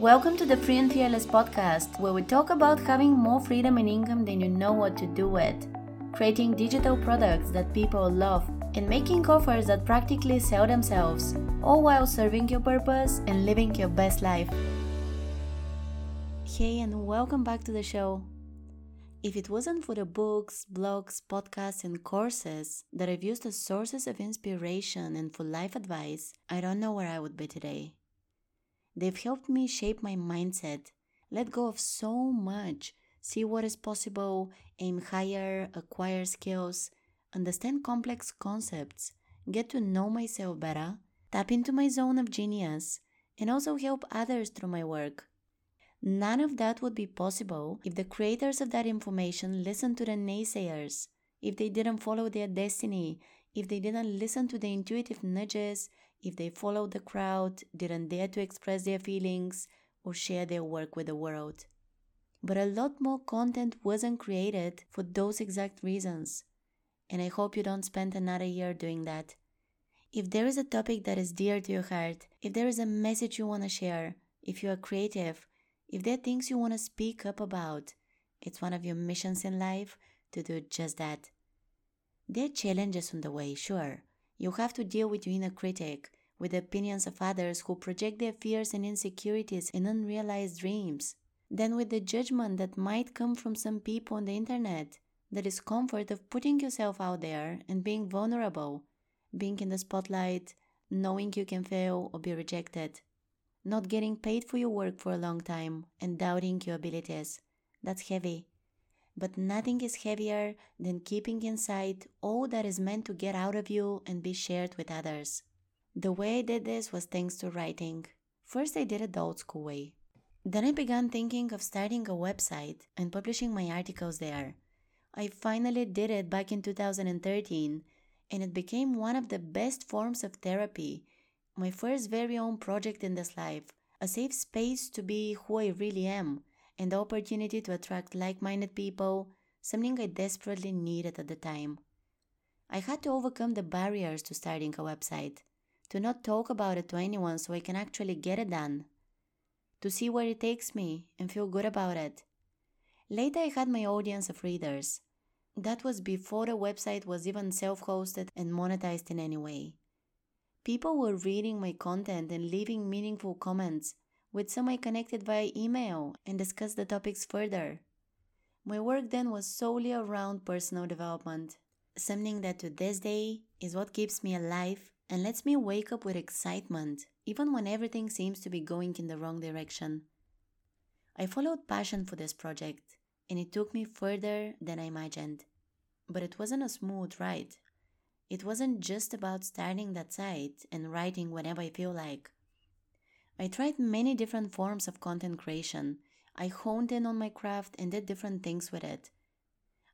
Welcome to the Free and Fearless podcast, where we talk about having more freedom and income than you know what to do with, creating digital products that people love, and making offers that practically sell themselves, all while serving your purpose and living your best life. Hey, and welcome back to the show. If it wasn't for the books, blogs, podcasts, and courses that I've used as sources of inspiration and for life advice, I don't know where I would be today. They've helped me shape my mindset, let go of so much, see what is possible, aim higher, acquire skills, understand complex concepts, get to know myself better, tap into my zone of genius, and also help others through my work. None of that would be possible if the creators of that information listened to the naysayers, if they didn't follow their destiny, if they didn't listen to the intuitive nudges if they followed the crowd, didn't dare to express their feelings, or share their work with the world. But a lot more content wasn't created for those exact reasons. And I hope you don't spend another year doing that. If there is a topic that is dear to your heart, if there is a message you want to share, if you are creative, if there are things you want to speak up about, it's one of your missions in life to do just that. There are challenges on the way, sure, you have to deal with your inner critic, with the opinions of others who project their fears and insecurities and unrealized dreams. Then with the judgment that might come from some people on the internet, the discomfort of putting yourself out there and being vulnerable, being in the spotlight, knowing you can fail or be rejected, not getting paid for your work for a long time and doubting your abilities. That's heavy but nothing is heavier than keeping inside all that is meant to get out of you and be shared with others. The way I did this was thanks to writing. First, I did it the old school way. Then I began thinking of starting a website and publishing my articles there. I finally did it back in 2013, and it became one of the best forms of therapy, my first very own project in this life, a safe space to be who I really am and the opportunity to attract like minded people, something I desperately needed at the time. I had to overcome the barriers to starting a website, to not talk about it to anyone so I can actually get it done, to see where it takes me and feel good about it. Later, I had my audience of readers. That was before the website was even self hosted and monetized in any way. People were reading my content and leaving meaningful comments with some I connected via email and discussed the topics further. My work then was solely around personal development, something that to this day is what keeps me alive and lets me wake up with excitement, even when everything seems to be going in the wrong direction. I followed passion for this project, and it took me further than I imagined. But it wasn't a smooth ride. It wasn't just about starting that site and writing whenever I feel like. I tried many different forms of content creation. I honed in on my craft and did different things with it.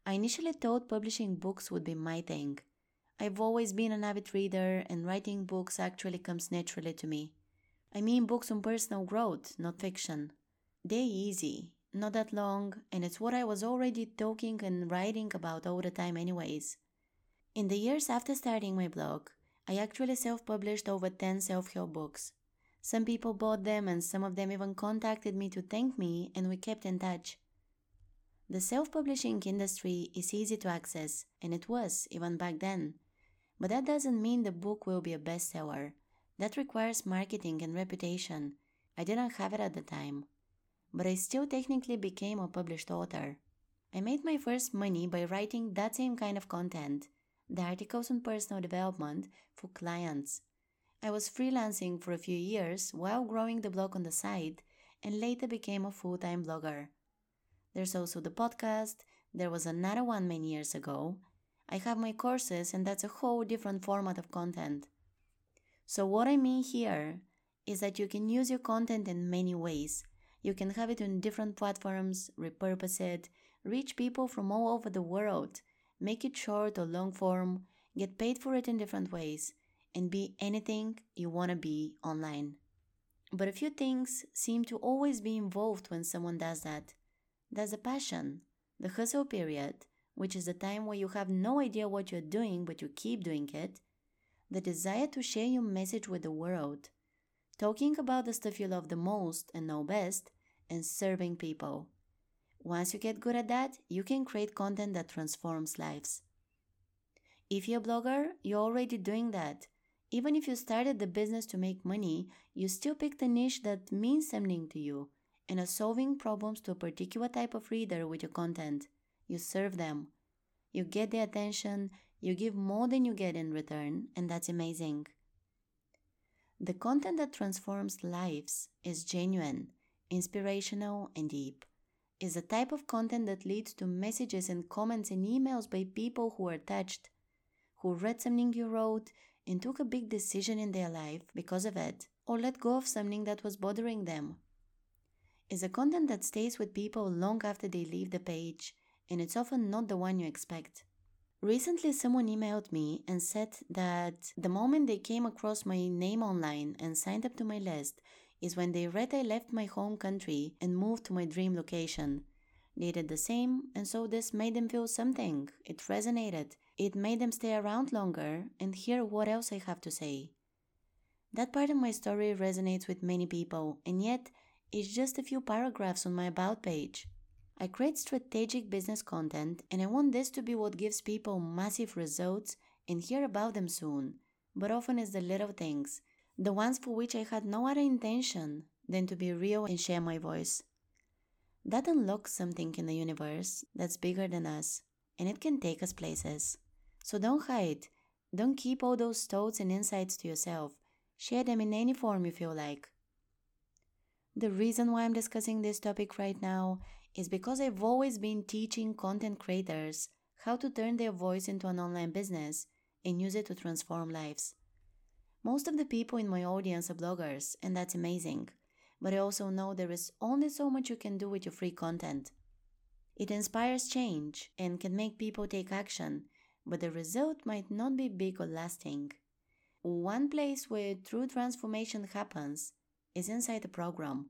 I initially thought publishing books would be my thing. I've always been an avid reader, and writing books actually comes naturally to me. I mean, books on personal growth, not fiction. They're easy, not that long, and it's what I was already talking and writing about all the time, anyways. In the years after starting my blog, I actually self published over 10 self help books. Some people bought them, and some of them even contacted me to thank me, and we kept in touch. The self publishing industry is easy to access, and it was even back then. But that doesn't mean the book will be a bestseller. That requires marketing and reputation. I didn't have it at the time. But I still technically became a published author. I made my first money by writing that same kind of content, the articles on personal development, for clients. I was freelancing for a few years while growing the blog on the side and later became a full time blogger. There's also the podcast, there was another one many years ago. I have my courses, and that's a whole different format of content. So, what I mean here is that you can use your content in many ways. You can have it on different platforms, repurpose it, reach people from all over the world, make it short or long form, get paid for it in different ways and be anything you want to be online. But a few things seem to always be involved when someone does that. There's a passion, the hustle period, which is the time where you have no idea what you're doing but you keep doing it, the desire to share your message with the world, talking about the stuff you love the most and know best, and serving people. Once you get good at that, you can create content that transforms lives. If you're a blogger, you're already doing that. Even if you started the business to make money, you still picked a niche that means something to you and are solving problems to a particular type of reader with your content. You serve them. You get their attention, you give more than you get in return, and that's amazing. The content that transforms lives is genuine, inspirational, and deep. Is a type of content that leads to messages and comments and emails by people who are touched, who read something you wrote and took a big decision in their life because of it, or let go of something that was bothering them. Is a content that stays with people long after they leave the page, and it's often not the one you expect. Recently, someone emailed me and said that the moment they came across my name online and signed up to my list is when they read I left my home country and moved to my dream location. They did the same, and so this made them feel something. It resonated. It made them stay around longer and hear what else I have to say. That part of my story resonates with many people, and yet it's just a few paragraphs on my About page. I create strategic business content and I want this to be what gives people massive results and hear about them soon. But often it's the little things, the ones for which I had no other intention than to be real and share my voice. That unlocks something in the universe that's bigger than us and it can take us places. So don't hide. Don't keep all those thoughts and insights to yourself. Share them in any form you feel like. The reason why I'm discussing this topic right now is because I've always been teaching content creators how to turn their voice into an online business and use it to transform lives. Most of the people in my audience are bloggers, and that's amazing. But I also know there is only so much you can do with your free content. It inspires change and can make people take action, but the result might not be big or lasting. One place where true transformation happens is inside the program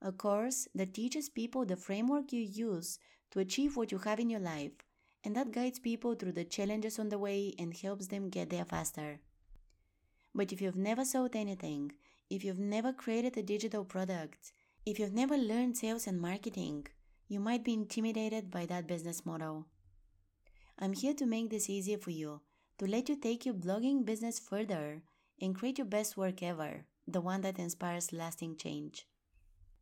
a course that teaches people the framework you use to achieve what you have in your life, and that guides people through the challenges on the way and helps them get there faster. But if you've never sold anything, if you've never created a digital product, if you've never learned sales and marketing, you might be intimidated by that business model. I'm here to make this easier for you, to let you take your blogging business further and create your best work ever, the one that inspires lasting change.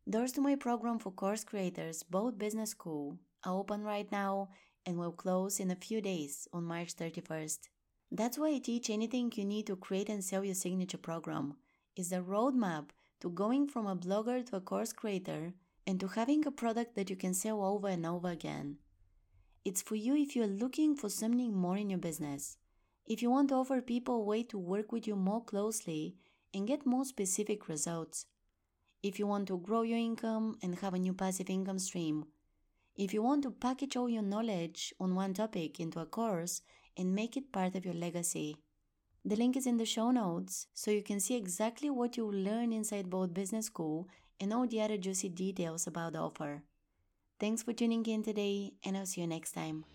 Doors to my program for course creators, Bold Business School, are open right now and will close in a few days on March 31st. That's why I teach anything you need to create and sell your signature program. Is the roadmap to going from a blogger to a course creator and to having a product that you can sell over and over again. It's for you if you're looking for something more in your business. If you want to offer people a way to work with you more closely and get more specific results if you want to grow your income and have a new passive income stream, if you want to package all your knowledge on one topic into a course and make it part of your legacy. The link is in the show notes so you can see exactly what you will learn inside Bold Business School and all the other juicy details about the offer. Thanks for tuning in today, and I'll see you next time.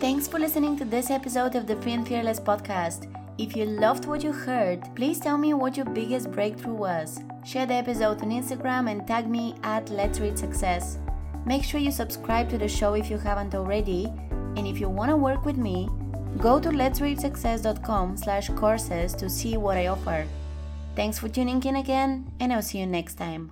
Thanks for listening to this episode of the Free and Fearless podcast. If you loved what you heard, please tell me what your biggest breakthrough was. Share the episode on Instagram and tag me at Let's Reach Success. Make sure you subscribe to the show if you haven't already. And if you want to work with me, go to letsreachsuccess.com slash courses to see what I offer. Thanks for tuning in again, and I'll see you next time.